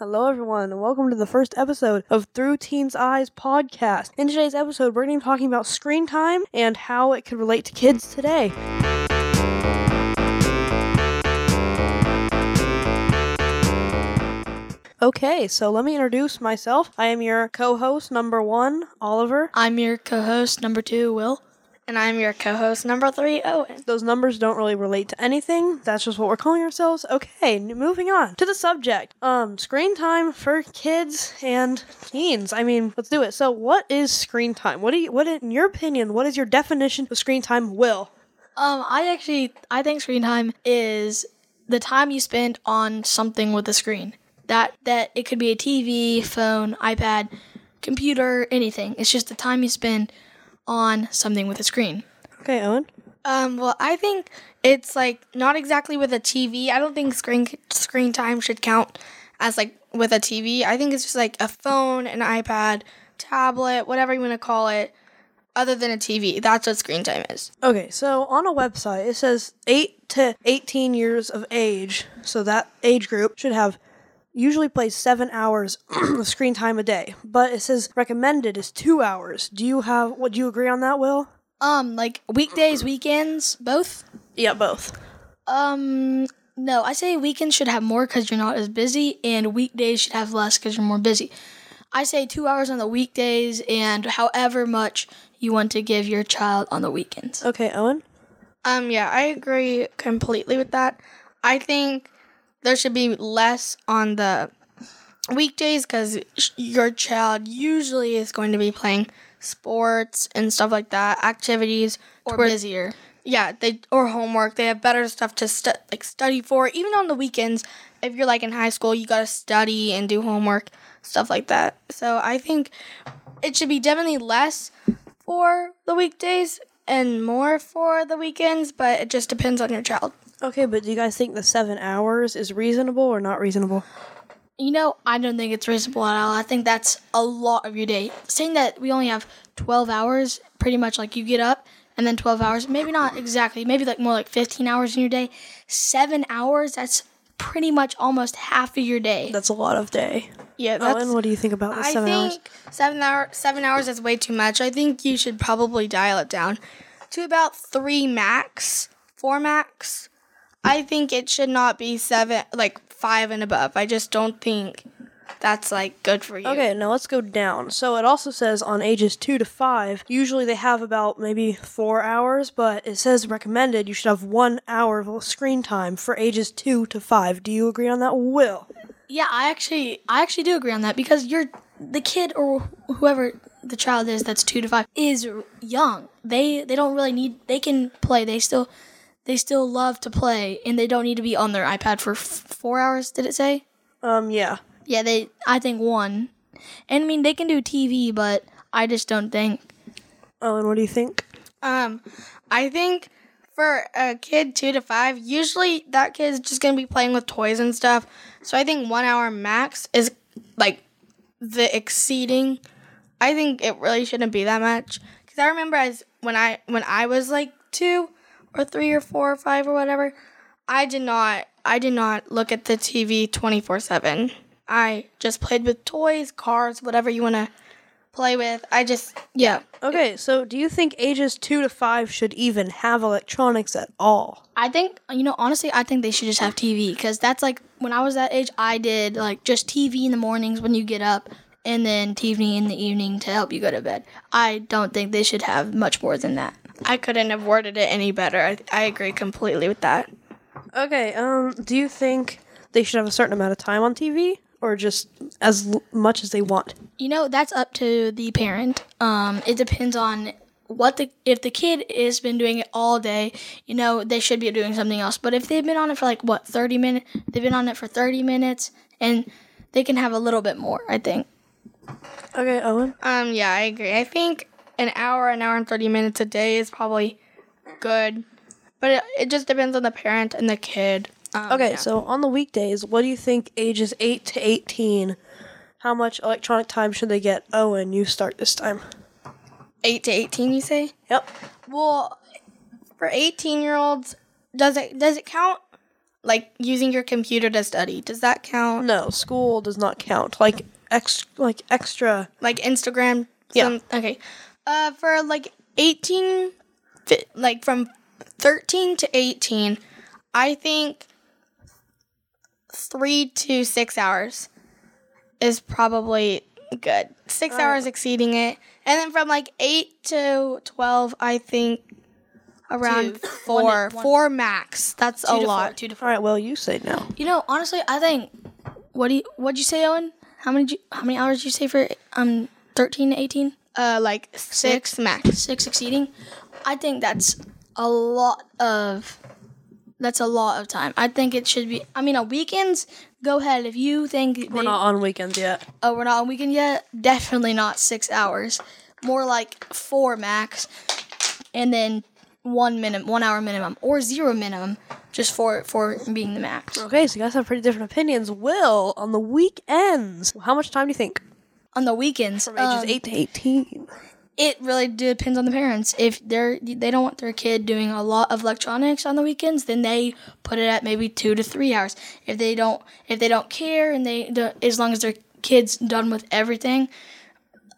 Hello, everyone, and welcome to the first episode of Through Teens Eyes podcast. In today's episode, we're going to be talking about screen time and how it could relate to kids today. Okay, so let me introduce myself. I am your co host, number one, Oliver. I'm your co-host number two, Will. And I'm your co host number three, Owen. Those numbers don't really relate to anything. That's just what we're calling ourselves. Okay, moving on to the subject. Um, screen time for kids and teens. I mean, let's do it. So, what is screen time? What do you, what in your opinion, what is your definition of screen time? Will? Um, I actually I think screen time is the time you spend on something with a screen. That that it could be a TV, phone, iPad, computer, anything. It's just the time you spend on something with a screen. Okay, Owen. Um, well, I think it's like not exactly with a TV. I don't think screen screen time should count as like with a TV. I think it's just like a phone, an iPad, tablet, whatever you want to call it, other than a TV. That's what screen time is. Okay, so on a website, it says 8 to 18 years of age. So that age group should have usually plays 7 hours of screen time a day. But it says recommended is 2 hours. Do you have what do you agree on that, Will? Um, like weekdays, weekends, both. Yeah, both. Um, no, I say weekends should have more because you're not as busy, and weekdays should have less because you're more busy. I say two hours on the weekdays, and however much you want to give your child on the weekends. Okay, Owen. Um, yeah, I agree completely with that. I think there should be less on the weekdays because your child usually is going to be playing sports and stuff like that, activities Or toward- busier. yeah, they or homework. They have better stuff to stu- like study for. Even on the weekends, if you're like in high school, you gotta study and do homework, stuff like that. So I think it should be definitely less for the weekdays and more for the weekends, but it just depends on your child. Okay, but do you guys think the 7 hours is reasonable or not reasonable? You know, I don't think it's reasonable at all. I think that's a lot of your day. Saying that we only have 12 hours, pretty much like you get up and then 12 hours, maybe not exactly, maybe like more like 15 hours in your day. Seven hours, that's pretty much almost half of your day. That's a lot of day. Yeah, that's. Owen, what do you think about the I 7 hours? think seven hour seven hours is way too much. I think you should probably dial it down to about three max, four max. I think it should not be seven, like five and above. I just don't think that's like good for you. Okay, now let's go down. So it also says on ages 2 to 5, usually they have about maybe 4 hours, but it says recommended you should have 1 hour of screen time for ages 2 to 5. Do you agree on that, Will? Yeah, I actually I actually do agree on that because you're the kid or whoever the child is that's 2 to 5 is young. They they don't really need they can play. They still they still love to play and they don't need to be on their iPad for f- 4 hours, did it say? Um, yeah. Yeah, they I think one. And I mean they can do TV, but I just don't think Owen, what do you think? Um, I think for a kid two to five, usually that kid's just gonna be playing with toys and stuff. So I think one hour max is like the exceeding. I think it really shouldn't be that much because I remember as when I when I was like two or three or four or five or whatever, I did not I did not look at the TV twenty four seven. I just played with toys, cars, whatever you want to play with. I just yeah. Okay, so do you think ages 2 to 5 should even have electronics at all? I think you know honestly I think they should just have TV cuz that's like when I was that age I did like just TV in the mornings when you get up and then TV in the evening to help you go to bed. I don't think they should have much more than that. I couldn't have worded it any better. I, I agree completely with that. Okay, um, do you think they should have a certain amount of time on TV or just as l- much as they want? You know, that's up to the parent. Um, it depends on what the if the kid has been doing it all day, you know, they should be doing something else. But if they've been on it for like what thirty minutes, they've been on it for thirty minutes, and they can have a little bit more. I think. Okay, Owen. Um, yeah, I agree. I think an hour, an hour and 30 minutes a day is probably good. But it, it just depends on the parent and the kid. Um, Okay, yeah. so on the weekdays, what do you think ages 8 to 18? How much electronic time should they get? Owen, you start this time. 8 to 18, you say? Yep. Well, for 18 year olds, does it does it count like using your computer to study. Does that count? No, school does not count. Like ex like extra Like Instagram? Yeah. Okay. Uh, for like 18, fi- like from 13 to 18, I think three to six hours is probably good. Six Alright. hours exceeding it. And then from like 8 to 12, I think around Two. four. One- one- four max. That's Two a to lot. Four, two to All four. right, well, you say now. You know, honestly, I think. What do you? What'd you say, Owen? How many? You, how many hours did you say for um thirteen to eighteen? Uh, like six, max. Six exceeding. I think that's a lot of. That's a lot of time. I think it should be. I mean, on weekends, go ahead. If you think We're they- not on weekends yet. oh, we're not on weekend yet. Definitely not six hours. More like four max, and then one minimum, one hour minimum, or zero minimum, just for for being the max. Okay, so you guys have pretty different opinions. Will, on the weekends, how much time do you think? On the weekends, From ages um, 8 to 18. It really depends on the parents. If they're they don't want their kid doing a lot of electronics on the weekends, then they put it at maybe two to three hours. If they don't, if they don't care, and they do, as long as their kid's done with everything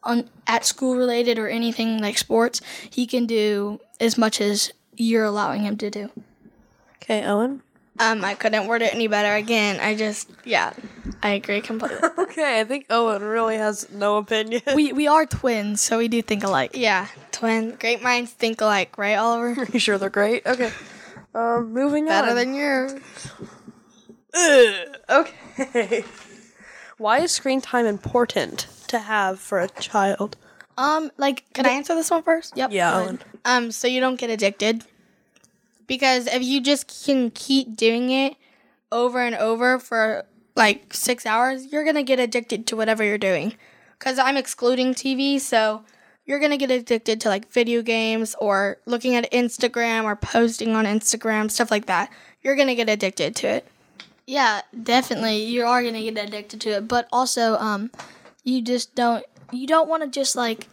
on at school related or anything like sports, he can do as much as you're allowing him to do. Okay, Owen? Um, I couldn't word it any better. Again, I just, yeah, I agree completely. Okay, I think Owen really has no opinion. We we are twins, so we do think alike. yeah, twin. Great minds think alike, right, Oliver? you sure they're great? Okay. Um, moving Better on. Better than yours. Ugh, okay. Why is screen time important to have for a child? Um, like Can I answer this one first? Yep. Yeah. Owen. Um, so you don't get addicted. Because if you just can keep doing it over and over for like six hours, you're gonna get addicted to whatever you're doing. Because I'm excluding TV, so you're gonna get addicted to like video games or looking at Instagram or posting on Instagram, stuff like that. You're gonna get addicted to it. Yeah, definitely. You are gonna get addicted to it, but also, um, you just don't. You don't want to just like.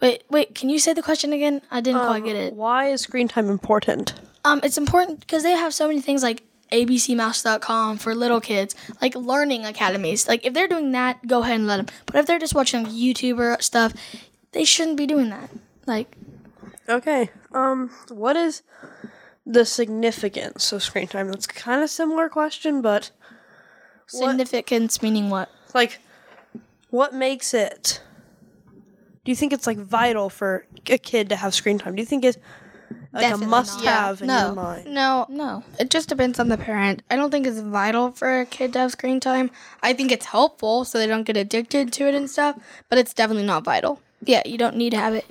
Wait, wait. Can you say the question again? I didn't quite get it. Why is screen time important? Um, it's important because they have so many things like abcmouse.com for little kids, like learning academies. Like if they're doing that, go ahead and let them. But if they're just watching YouTuber stuff, they shouldn't be doing that. Like, Okay. Um, what is the significance of screen time? That's kind of similar question, but What- significance meaning what? like, what makes it? Do you think it's like vital for a kid to have screen time? Do you think it's like Definitely a not. must-have in No. your mind? No, No. It just depends on the parent. I don't think it's vital for a kid to have screen time. I think it's helpful so they don't get addicted to it and stuff, but it's definitely not vital. Yeah, you don't need to have it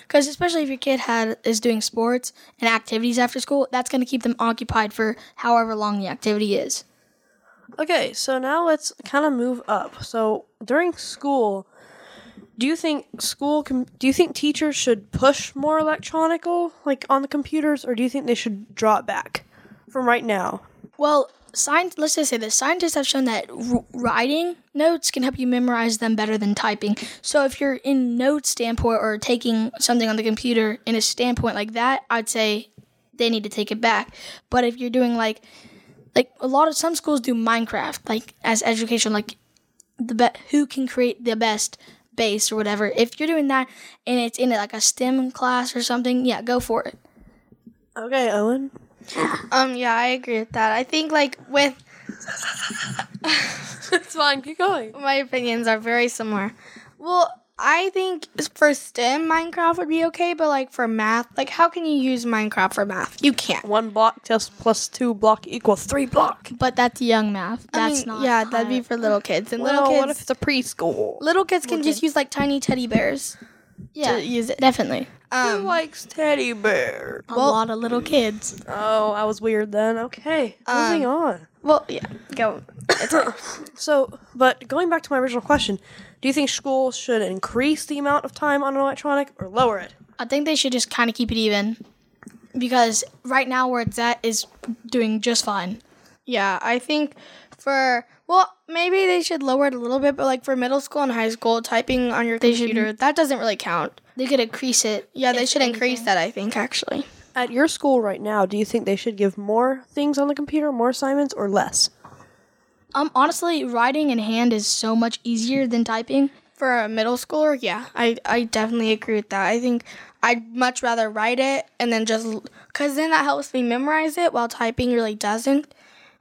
because especially if your kid had is doing sports and activities after school, that's going to keep them occupied for however long the activity is. Okay, so now let's kind of move up. So during school, do you think school com- do you think teachers should push more electronical like on the computers or do you think they should draw it back from right now? Well, science. Let's just say this: scientists have shown that r- writing notes can help you memorize them better than typing. So if you're in note standpoint or taking something on the computer in a standpoint like that, I'd say they need to take it back. But if you're doing like like a lot of some schools do Minecraft like as education like the be- who can create the best base or whatever. If you're doing that and it's in like a STEM class or something, yeah, go for it. Okay, Owen. Um, yeah, I agree with that. I think like with it's fine. Keep going. my opinions are very similar. Well, I think for STEM, Minecraft would be okay, but like for math, like how can you use Minecraft for math? You can't. One block test plus two block equals three block. But that's young math. I That's mean, not Yeah, that'd be for little kids, and Well, little kids. what if it's a preschool? little kids can just kids. use like tiny teddy bears yeah, to use it. definitely. Who Um, likes teddy bear? A lot of little kids. Oh, I was weird then. Okay, moving on. well, yeah, go. So, but going back to my original question, do you think schools should increase the amount of time on an electronic or lower it? I think they should just kind of keep it even because right now where it's at is doing just fine. Yeah, I think for well, maybe they should lower it a little bit, but like for middle school and high school, typing on your They should- computer that doesn't really count. They could increase it. Yeah, they if should increase that. I think actually. at your school right now, do you think they should give more things on the computer, more assignments, or less? Um, honestly, writing in hand is so much easier than typing. For a middle schooler, yeah, I, I definitely agree with that. I think I'd much rather write it and then just, because then that helps me memorize it while typing really doesn't.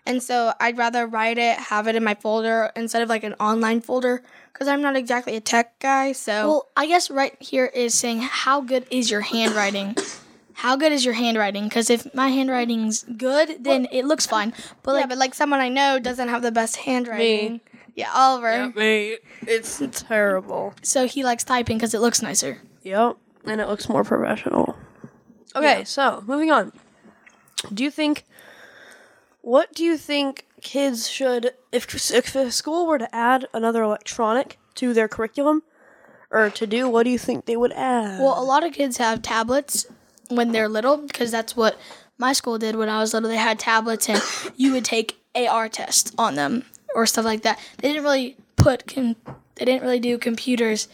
And so I'd rather write it, have it in my folder instead of like an online folder, because I'm not exactly a tech guy. So, Well, I guess right here is saying how good is your handwriting? How good is your handwriting? Because if my handwriting's good, then it looks fine. But yeah, like, but like someone I know doesn't have the best handwriting. Me. Yeah, Oliver. me. It's terrible. so he likes typing because it looks nicer. Yep, and it looks more professional. Okay, so moving on. Do you think? What do you think kids should, if if a school were to add another electronic to their curriculum, or to do, what do you think they would add? Well, a lot of kids have tablets when they're little because that's what my school did when I was little. They had tablets and you would take AR tests on them or stuff like that. They didn't really put com- they didn't really do computers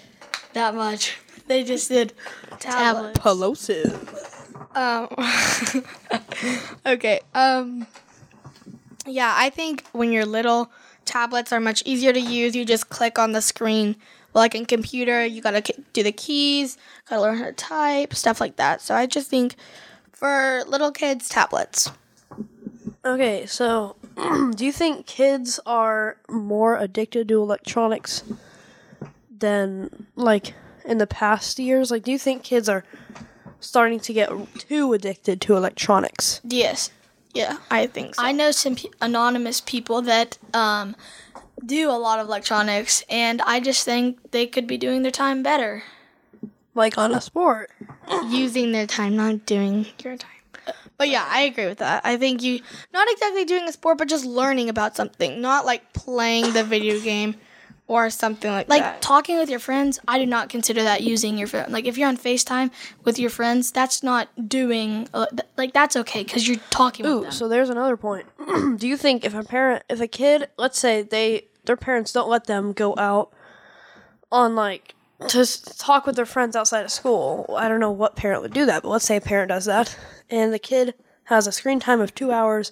that much. They just did tablets. Pelosive. Um, okay. Um, yeah, I think when you're little, tablets are much easier to use. You just click on the screen. Like in computer, you gotta do the keys, gotta learn how to type, stuff like that. So I just think for little kids, tablets. Okay, so do you think kids are more addicted to electronics than like in the past years? Like, do you think kids are starting to get too addicted to electronics? Yes. Yeah, I think so. I know some pe- anonymous people that um, do a lot of electronics, and I just think they could be doing their time better. Like on a sport? using their time, not doing your time. But yeah, I agree with that. I think you not exactly doing a sport, but just learning about something, not like playing the video game or something like, Like that. Like talking with your friends, I do not consider that using your phone. Like if you're on FaceTime with your friends, that's not doing uh, like that's okay because you're talking with Ooh, so there's another point. do you think if a parent, if a kid, let's say they, their parents don't let them go out on like to talk with their friends outside of school. I don't know what parent would do that, but let's say a parent does that, and the kid has a screen time of two hours,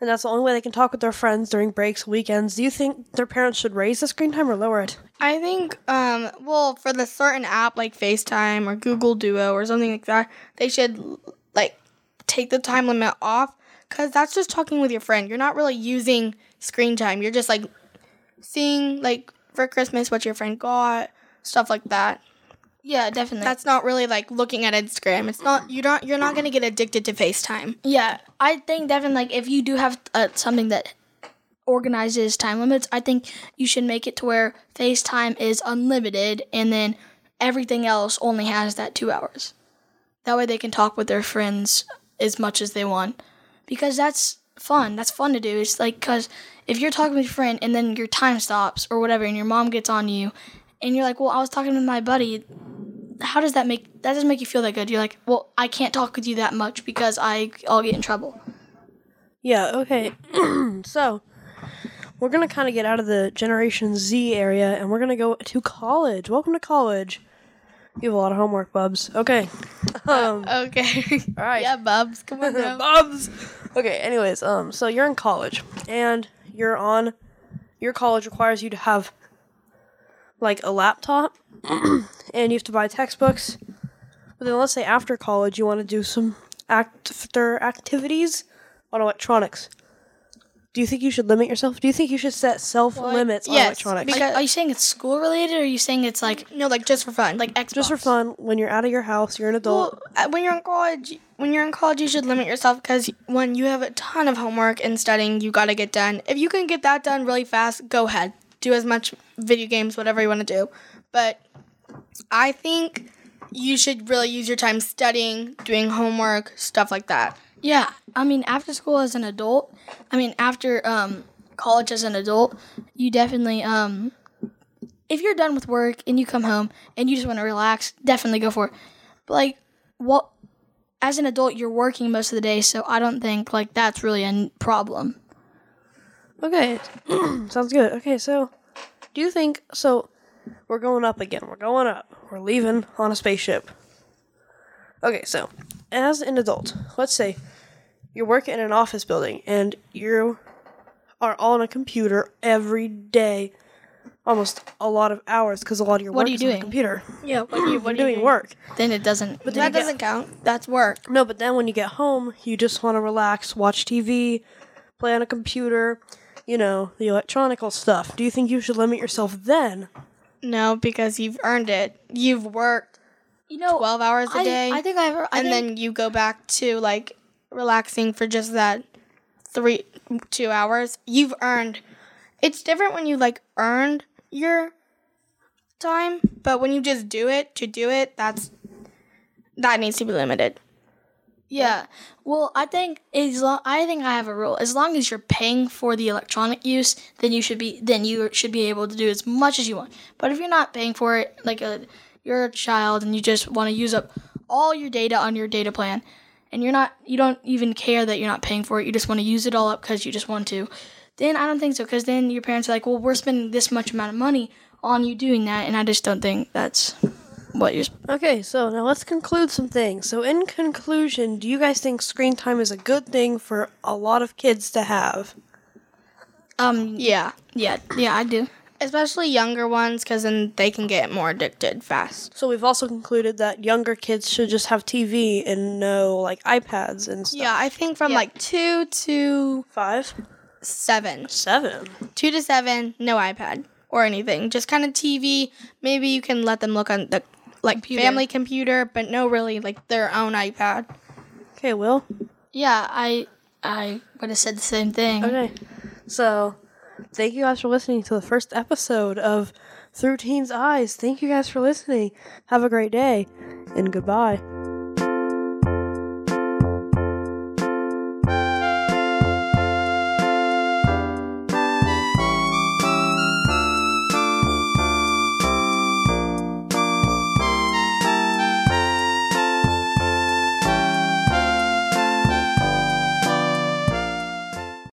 and that's the only way they can talk with their friends during breaks, weekends. Do you think their parents should raise the screen time or lower it? I think, um, well, for the certain app like FaceTime or Google Duo or something like that, they should like take the time limit off because that's just talking with your friend. You're not really using screen time. You're just like seeing like for Christmas what your friend got, stuff like that. Yeah, definitely. That's not really like looking at Instagram. It's not you're not you're not gonna get addicted to FaceTime. yeah, I think Devin, like if you do have uh, something that organizes time limits, I think you should make it to where FaceTime is unlimited and then everything else only has that two hours. That way they can talk with their friends as much as they want. Because that's fun. That's fun to do. It's like, because if you're talking with your friend and then your time stops or whatever and your mom gets on you and you're like, well, I was talking with my buddy. How does that make, that doesn't make you feel that good. You're like, well, I can't talk with you that much because I, I'll get in trouble. Yeah, okay. so, we're going to kind of get out of the Generation Z area and we're going to go to college. Welcome to college. You have a lot of homework, Bubs. Okay. Um, Okay. all right. yeah, Bubs, come on now. Bubs. Okay, anyways, um so you're in college and you're on your college requires you to have like a laptop and you have to buy textbooks. But then let's say after college you want to do some after activities on electronics. Do you think you should limit yourself? Do you think you should set self limits on electronics? because- Are you saying it's school related or are you saying it's like, No, like just for fun. like Xbox? Just for fun, when you're out of your house, you're an adult. Well, uh, when you're in college, when you're in college, you should limit yourself because when you have a ton of homework and studying, you got to get done. If you can get that done really fast, go ahead. Do as much video games, whatever you want to do. But I think you should really use your time studying, doing homework, stuff like that. Yeah, I mean, after school as an adult, I mean, after um, college as an adult, you definitely, um, if you're done with work and you come home and you just want to relax, definitely go for it. But like, what, as an adult, you're working most of the day, so I don't think like that's really a problem. Okay, sounds good. Okay, so do you think so? We're going up again. We're going up. We're leaving on a spaceship. Okay, so as an adult, let's say you're working in an office building and you are on a computer every day, almost a lot of hours because a lot of your What work are you is on the doing? computer. Yeah, what are you, what You're you doing work. Then it doesn't. But That you doesn't count. That's work. No, but then when you get home, you just want to relax, watch TV, play on a computer, you know, the electronical stuff. Do you think you should limit yourself then? No, because you've earned it. You've worked you know, 12 hours a I, day. I think I've. I and think, then you go back to like relaxing for just that three two hours you've earned it's different when you like earned your time but when you just do it to do it that's that needs to be limited Yeah. Well, I think as long I think I have a rule. As long as you're paying for the electronic use, then you should be then you should be able to do as much as you want. But if you're not paying for it, like a you're a child and you just want to use up all your data on your data plan, and you're not you don't even care that you're not paying for it. You just want to use it all up because you just want to. Then I don't think so because then your parents are like, well, we're spending this much amount of money on you doing that, and I just don't think that's what you're. Okay, so now let's conclude some things. So, in conclusion, do you guys think screen time is a good thing for a lot of kids to have? Um. yeah Yeah. Yeah. I do. especially younger ones because then they can get more addicted fast So, we've also concluded that younger kids should just have TV and no like iPads and stuff. yeah i think from Yeah. like two to Five? seven Seven. two to seven, no iPad or anything. Just kind of TV. Maybe you can let them look on the like Computer. family computer, but no, really like their own iPad. Okay, Will? Yeah, I I would have said the same thing. Okay. So, thank you guys for listening to the first episode of Through Teens Eyes. Thank you guys for listening. Have a great day, and goodbye.